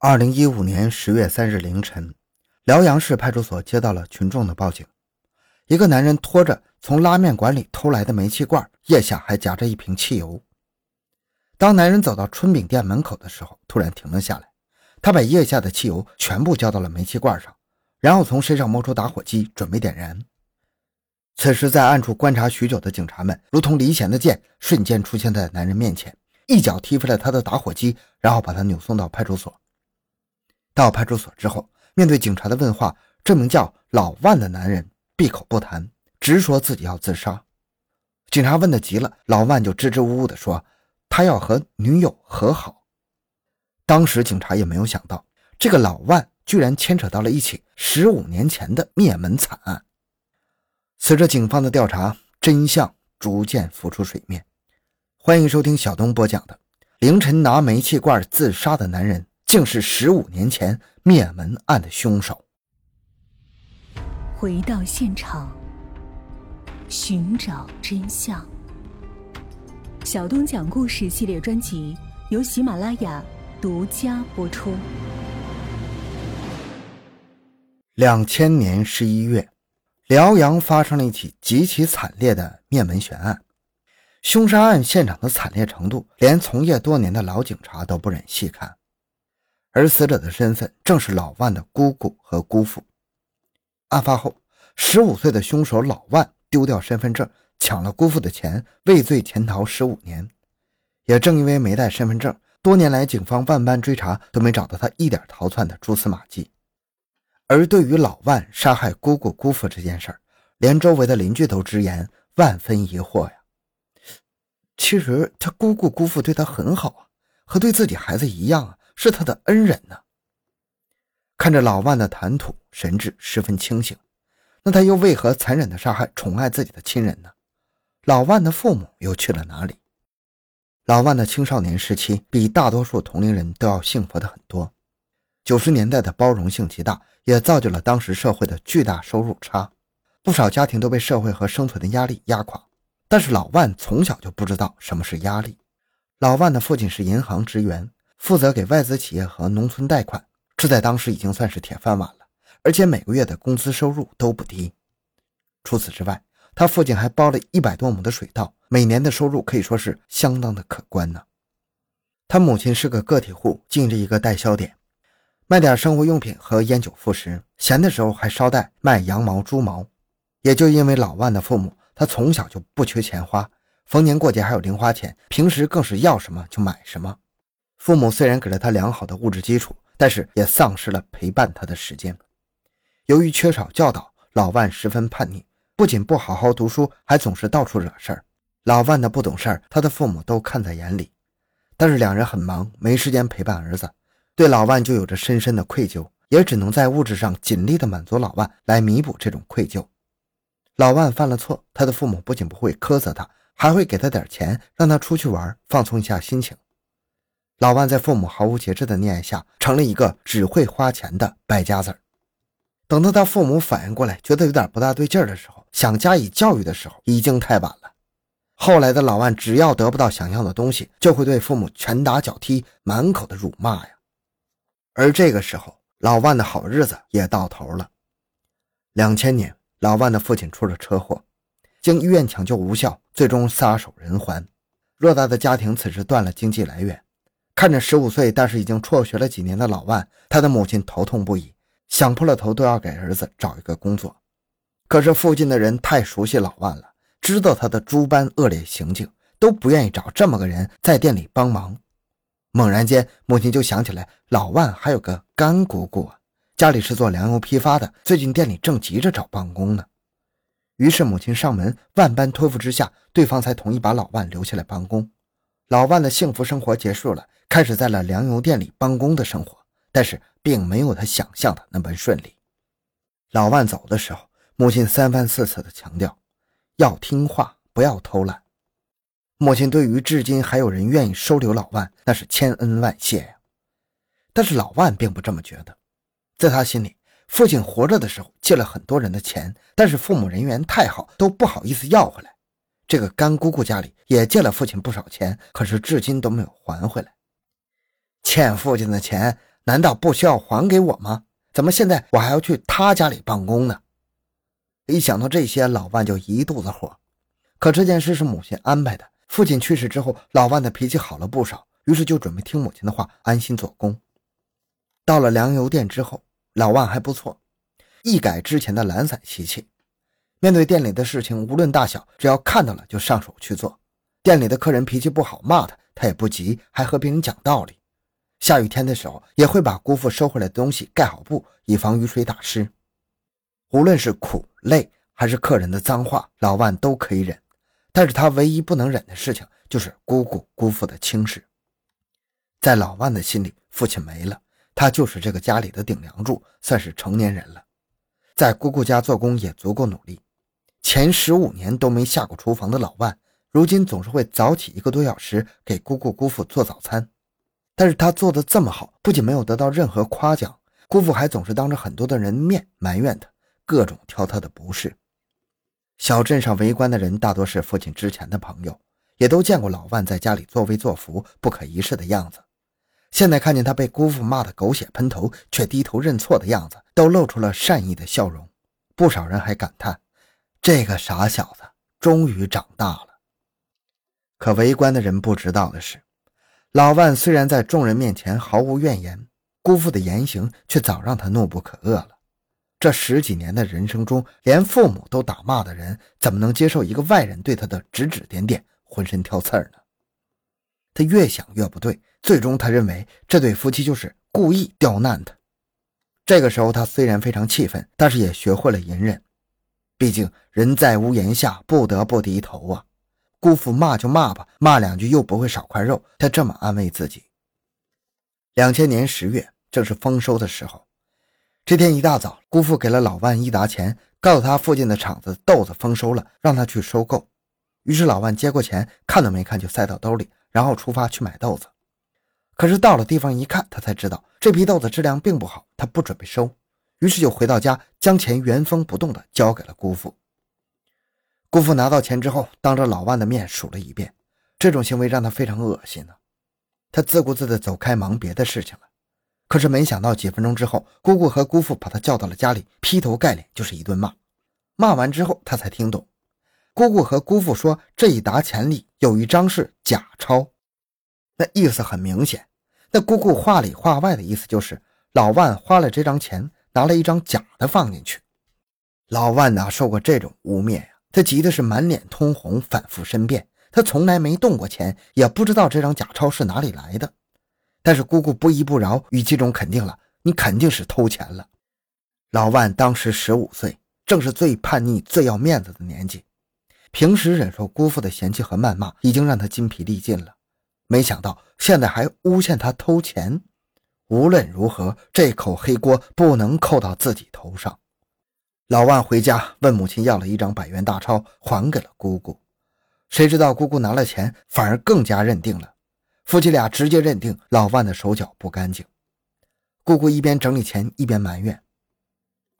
二零一五年十月三日凌晨，辽阳市派出所接到了群众的报警：一个男人拖着从拉面馆里偷来的煤气罐，腋下还夹着一瓶汽油。当男人走到春饼店门口的时候，突然停了下来。他把腋下的汽油全部浇到了煤气罐上，然后从身上摸出打火机，准备点燃。此时，在暗处观察许久的警察们，如同离弦的箭，瞬间出现在男人面前，一脚踢飞了他的打火机，然后把他扭送到派出所。到派出所之后，面对警察的问话，这名叫老万的男人闭口不谈，直说自己要自杀。警察问的急了，老万就支支吾吾地说他要和女友和好。当时警察也没有想到，这个老万居然牵扯到了一起十五年前的灭门惨案。随着警方的调查，真相逐渐浮出水面。欢迎收听小东播讲的《凌晨拿煤气罐自杀的男人》。竟是十五年前灭门案的凶手。回到现场，寻找真相。小东讲故事系列专辑由喜马拉雅独家播出。两千年十一月，辽阳发生了一起极其惨烈的灭门悬案。凶杀案现场的惨烈程度，连从业多年的老警察都不忍细看。而死者的身份正是老万的姑姑和姑父。案发后，十五岁的凶手老万丢掉身份证，抢了姑父的钱，畏罪潜逃十五年。也正因为没带身份证，多年来警方万般追查都没找到他一点逃窜的蛛丝马迹。而对于老万杀害姑姑姑父这件事儿，连周围的邻居都直言万分疑惑呀。其实他姑姑姑父对他很好啊，和对自己孩子一样啊。是他的恩人呢。看着老万的谈吐，神志十分清醒，那他又为何残忍的杀害宠爱自己的亲人呢？老万的父母又去了哪里？老万的青少年时期比大多数同龄人都要幸福的很多。九十年代的包容性极大，也造就了当时社会的巨大收入差，不少家庭都被社会和生存的压力压垮。但是老万从小就不知道什么是压力。老万的父亲是银行职员。负责给外资企业和农村贷款，这在当时已经算是铁饭碗了，而且每个月的工资收入都不低。除此之外，他父亲还包了一百多亩的水稻，每年的收入可以说是相当的可观呢。他母亲是个个体户，经营着一个代销点，卖点生活用品和烟酒副食，闲的时候还捎带卖羊毛、猪毛。也就因为老万的父母，他从小就不缺钱花，逢年过节还有零花钱，平时更是要什么就买什么。父母虽然给了他良好的物质基础，但是也丧失了陪伴他的时间。由于缺少教导，老万十分叛逆，不仅不好好读书，还总是到处惹事儿。老万的不懂事儿，他的父母都看在眼里。但是两人很忙，没时间陪伴儿子，对老万就有着深深的愧疚，也只能在物质上尽力的满足老万，来弥补这种愧疚。老万犯了错，他的父母不仅不会苛责他，还会给他点钱，让他出去玩，放松一下心情。老万在父母毫无节制的溺爱下，成了一个只会花钱的败家子儿。等到他父母反应过来，觉得有点不大对劲儿的时候，想加以教育的时候，已经太晚了。后来的老万，只要得不到想要的东西，就会对父母拳打脚踢，满口的辱骂呀。而这个时候，老万的好日子也到头了。两千年，老万的父亲出了车祸，经医院抢救无效，最终撒手人寰。偌大的家庭此时断了经济来源。看着十五岁但是已经辍学了几年的老万，他的母亲头痛不已，想破了头都要给儿子找一个工作。可是附近的人太熟悉老万了，知道他的诸般恶劣行径，都不愿意找这么个人在店里帮忙。猛然间，母亲就想起来，老万还有个干姑姑，家里是做粮油批发的，最近店里正急着找帮工呢。于是母亲上门，万般托付之下，对方才同意把老万留下来帮工。老万的幸福生活结束了。开始在了粮油店里帮工的生活，但是并没有他想象的那么顺利。老万走的时候，母亲三番四次的强调要听话，不要偷懒。母亲对于至今还有人愿意收留老万，那是千恩万谢呀。但是老万并不这么觉得，在他心里，父亲活着的时候借了很多人的钱，但是父母人缘太好，都不好意思要回来。这个干姑姑家里也借了父亲不少钱，可是至今都没有还回来。欠父亲的钱难道不需要还给我吗？怎么现在我还要去他家里办公呢？一想到这些，老万就一肚子火。可这件事是母亲安排的。父亲去世之后，老万的脾气好了不少，于是就准备听母亲的话，安心做工。到了粮油店之后，老万还不错，一改之前的懒散习气。面对店里的事情，无论大小，只要看到了就上手去做。店里的客人脾气不好，骂他，他也不急，还和别人讲道理。下雨天的时候，也会把姑父收回来的东西盖好布，以防雨水打湿。无论是苦累还是客人的脏话，老万都可以忍。但是他唯一不能忍的事情，就是姑姑姑父的轻视。在老万的心里，父亲没了，他就是这个家里的顶梁柱，算是成年人了。在姑姑家做工也足够努力。前十五年都没下过厨房的老万，如今总是会早起一个多小时给姑姑姑父做早餐。但是他做的这么好，不仅没有得到任何夸奖，姑父还总是当着很多的人面埋怨他，各种挑他的不是。小镇上围观的人大多是父亲之前的朋友，也都见过老万在家里作威作福、不可一世的样子。现在看见他被姑父骂得狗血喷头，却低头认错的样子，都露出了善意的笑容。不少人还感叹。这个傻小子终于长大了。可围观的人不知道的是，老万虽然在众人面前毫无怨言，姑父的言行却早让他怒不可遏了。这十几年的人生中，连父母都打骂的人，怎么能接受一个外人对他的指指点点、浑身挑刺儿呢？他越想越不对，最终他认为这对夫妻就是故意刁难他。这个时候，他虽然非常气愤，但是也学会了隐忍。毕竟人在屋檐下，不得不低头啊！姑父骂就骂吧，骂两句又不会少块肉。他这么安慰自己。两千年十月，正是丰收的时候。这天一大早，姑父给了老万一沓钱，告诉他附近的厂子豆子丰收了，让他去收购。于是老万接过钱，看都没看就塞到兜里，然后出发去买豆子。可是到了地方一看，他才知道这批豆子质量并不好，他不准备收。于是就回到家，将钱原封不动地交给了姑父。姑父拿到钱之后，当着老万的面数了一遍，这种行为让他非常恶心呢。他自顾自地走开，忙别的事情了。可是没想到，几分钟之后，姑姑和姑父把他叫到了家里，劈头盖脸就是一顿骂。骂完之后，他才听懂，姑姑和姑父说这一沓钱里有一张是假钞，那意思很明显。那姑姑话里话外的意思就是老万花了这张钱。拿了一张假的放进去，老万哪受过这种污蔑呀？他急的是满脸通红，反复申辩。他从来没动过钱，也不知道这张假钞是哪里来的。但是姑姑不依不饶，语气中肯定了：“你肯定是偷钱了。”老万当时十五岁，正是最叛逆、最要面子的年纪。平时忍受姑父的嫌弃和谩骂，已经让他筋疲力尽了。没想到现在还诬陷他偷钱。无论如何，这口黑锅不能扣到自己头上。老万回家问母亲要了一张百元大钞，还给了姑姑。谁知道姑姑拿了钱，反而更加认定了。夫妻俩直接认定老万的手脚不干净。姑姑一边整理钱，一边埋怨：“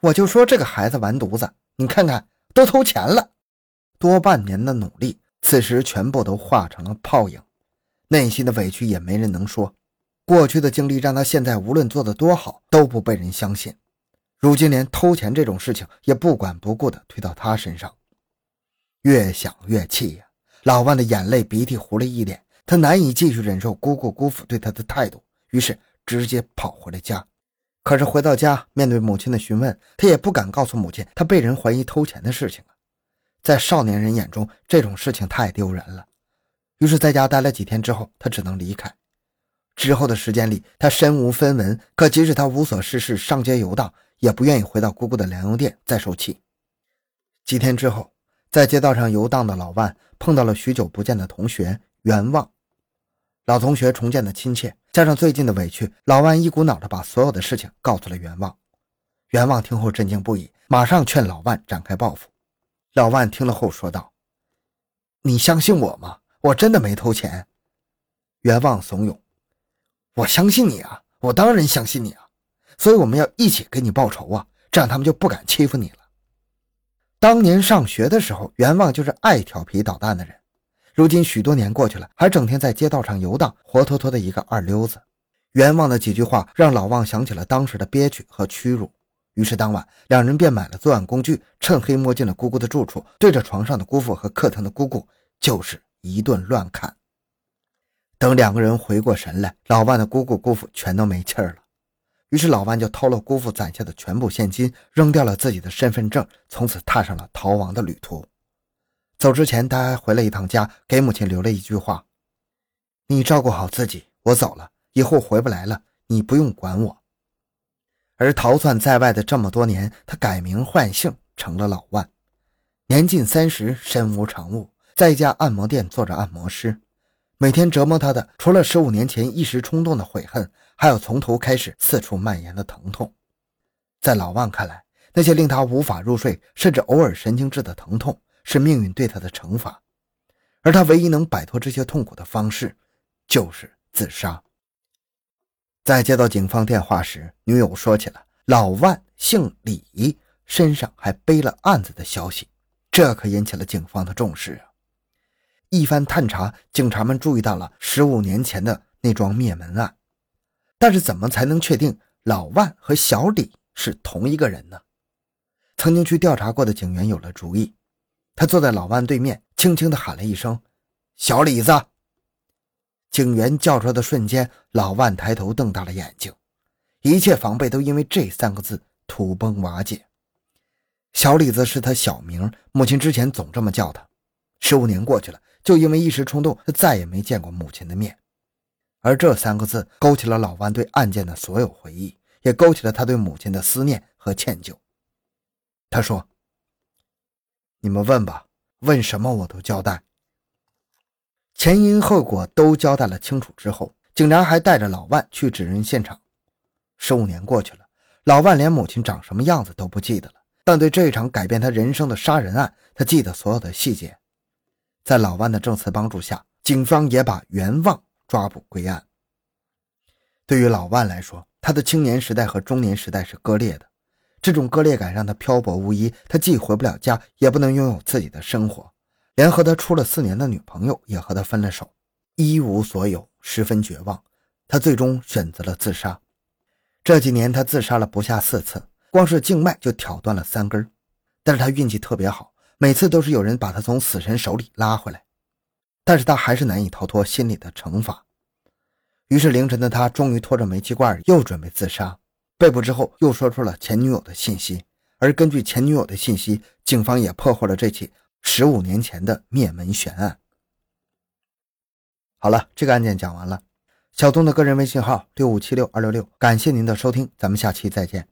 我就说这个孩子完犊子，你看看都偷钱了。”多半年的努力，此时全部都化成了泡影，内心的委屈也没人能说。过去的经历让他现在无论做的多好都不被人相信，如今连偷钱这种事情也不管不顾的推到他身上，越想越气呀！老万的眼泪鼻涕糊了一脸，他难以继续忍受姑姑姑父对他的态度，于是直接跑回了家。可是回到家，面对母亲的询问，他也不敢告诉母亲他被人怀疑偷钱的事情啊，在少年人眼中这种事情太丢人了。于是，在家待了几天之后，他只能离开。之后的时间里，他身无分文。可即使他无所事事，上街游荡，也不愿意回到姑姑的粮油店再受气。几天之后，在街道上游荡的老万碰到了许久不见的同学袁望。老同学重见的亲切，加上最近的委屈，老万一股脑的把所有的事情告诉了袁望。袁望听后震惊不已，马上劝老万展开报复。老万听了后说道：“你相信我吗？我真的没偷钱。”袁望怂恿。我相信你啊，我当然相信你啊，所以我们要一起给你报仇啊，这样他们就不敢欺负你了。当年上学的时候，袁望就是爱调皮捣蛋的人，如今许多年过去了，还整天在街道上游荡，活脱脱的一个二流子。袁望的几句话让老旺想起了当时的憋屈和屈辱，于是当晚两人便买了作案工具，趁黑摸进了姑姑的住处，对着床上的姑父和客厅的姑姑就是一顿乱砍。等两个人回过神来，老万的姑姑姑父全都没气儿了。于是老万就偷了姑父攒下的全部现金，扔掉了自己的身份证，从此踏上了逃亡的旅途。走之前，他还回了一趟家，给母亲留了一句话：“你照顾好自己，我走了。”以后回不来了，你不用管我。而逃窜在外的这么多年，他改名换姓成了老万，年近三十，身无长物，在一家按摩店做着按摩师。每天折磨他的，除了十五年前一时冲动的悔恨，还有从头开始四处蔓延的疼痛。在老万看来，那些令他无法入睡，甚至偶尔神经质的疼痛，是命运对他的惩罚。而他唯一能摆脱这些痛苦的方式，就是自杀。在接到警方电话时，女友说起了老万姓李，身上还背了案子的消息，这可引起了警方的重视啊！一番探查，警察们注意到了十五年前的那桩灭门案，但是怎么才能确定老万和小李是同一个人呢？曾经去调查过的警员有了主意，他坐在老万对面，轻轻地喊了一声：“小李子。”警员叫出来的瞬间，老万抬头瞪大了眼睛，一切防备都因为这三个字土崩瓦解。小李子是他小名，母亲之前总这么叫他。十五年过去了，就因为一时冲动，他再也没见过母亲的面。而这三个字勾起了老万对案件的所有回忆，也勾起了他对母亲的思念和歉疚。他说：“你们问吧，问什么我都交代。”前因后果都交代了清楚之后，警察还带着老万去指认现场。十五年过去了，老万连母亲长什么样子都不记得了，但对这一场改变他人生的杀人案，他记得所有的细节。在老万的证词帮助下，警方也把袁旺抓捕归案。对于老万来说，他的青年时代和中年时代是割裂的，这种割裂感让他漂泊无依，他既回不了家，也不能拥有自己的生活。连和他处了四年的女朋友也和他分了手，一无所有，十分绝望。他最终选择了自杀。这几年他自杀了不下四次，光是静脉就挑断了三根。但是他运气特别好，每次都是有人把他从死神手里拉回来。但是他还是难以逃脱心里的惩罚。于是凌晨的他终于拖着煤气罐又准备自杀。被捕之后又说出了前女友的信息，而根据前女友的信息，警方也破获了这起。十五年前的灭门悬案。好了，这个案件讲完了。小东的个人微信号六五七六二六六，感谢您的收听，咱们下期再见。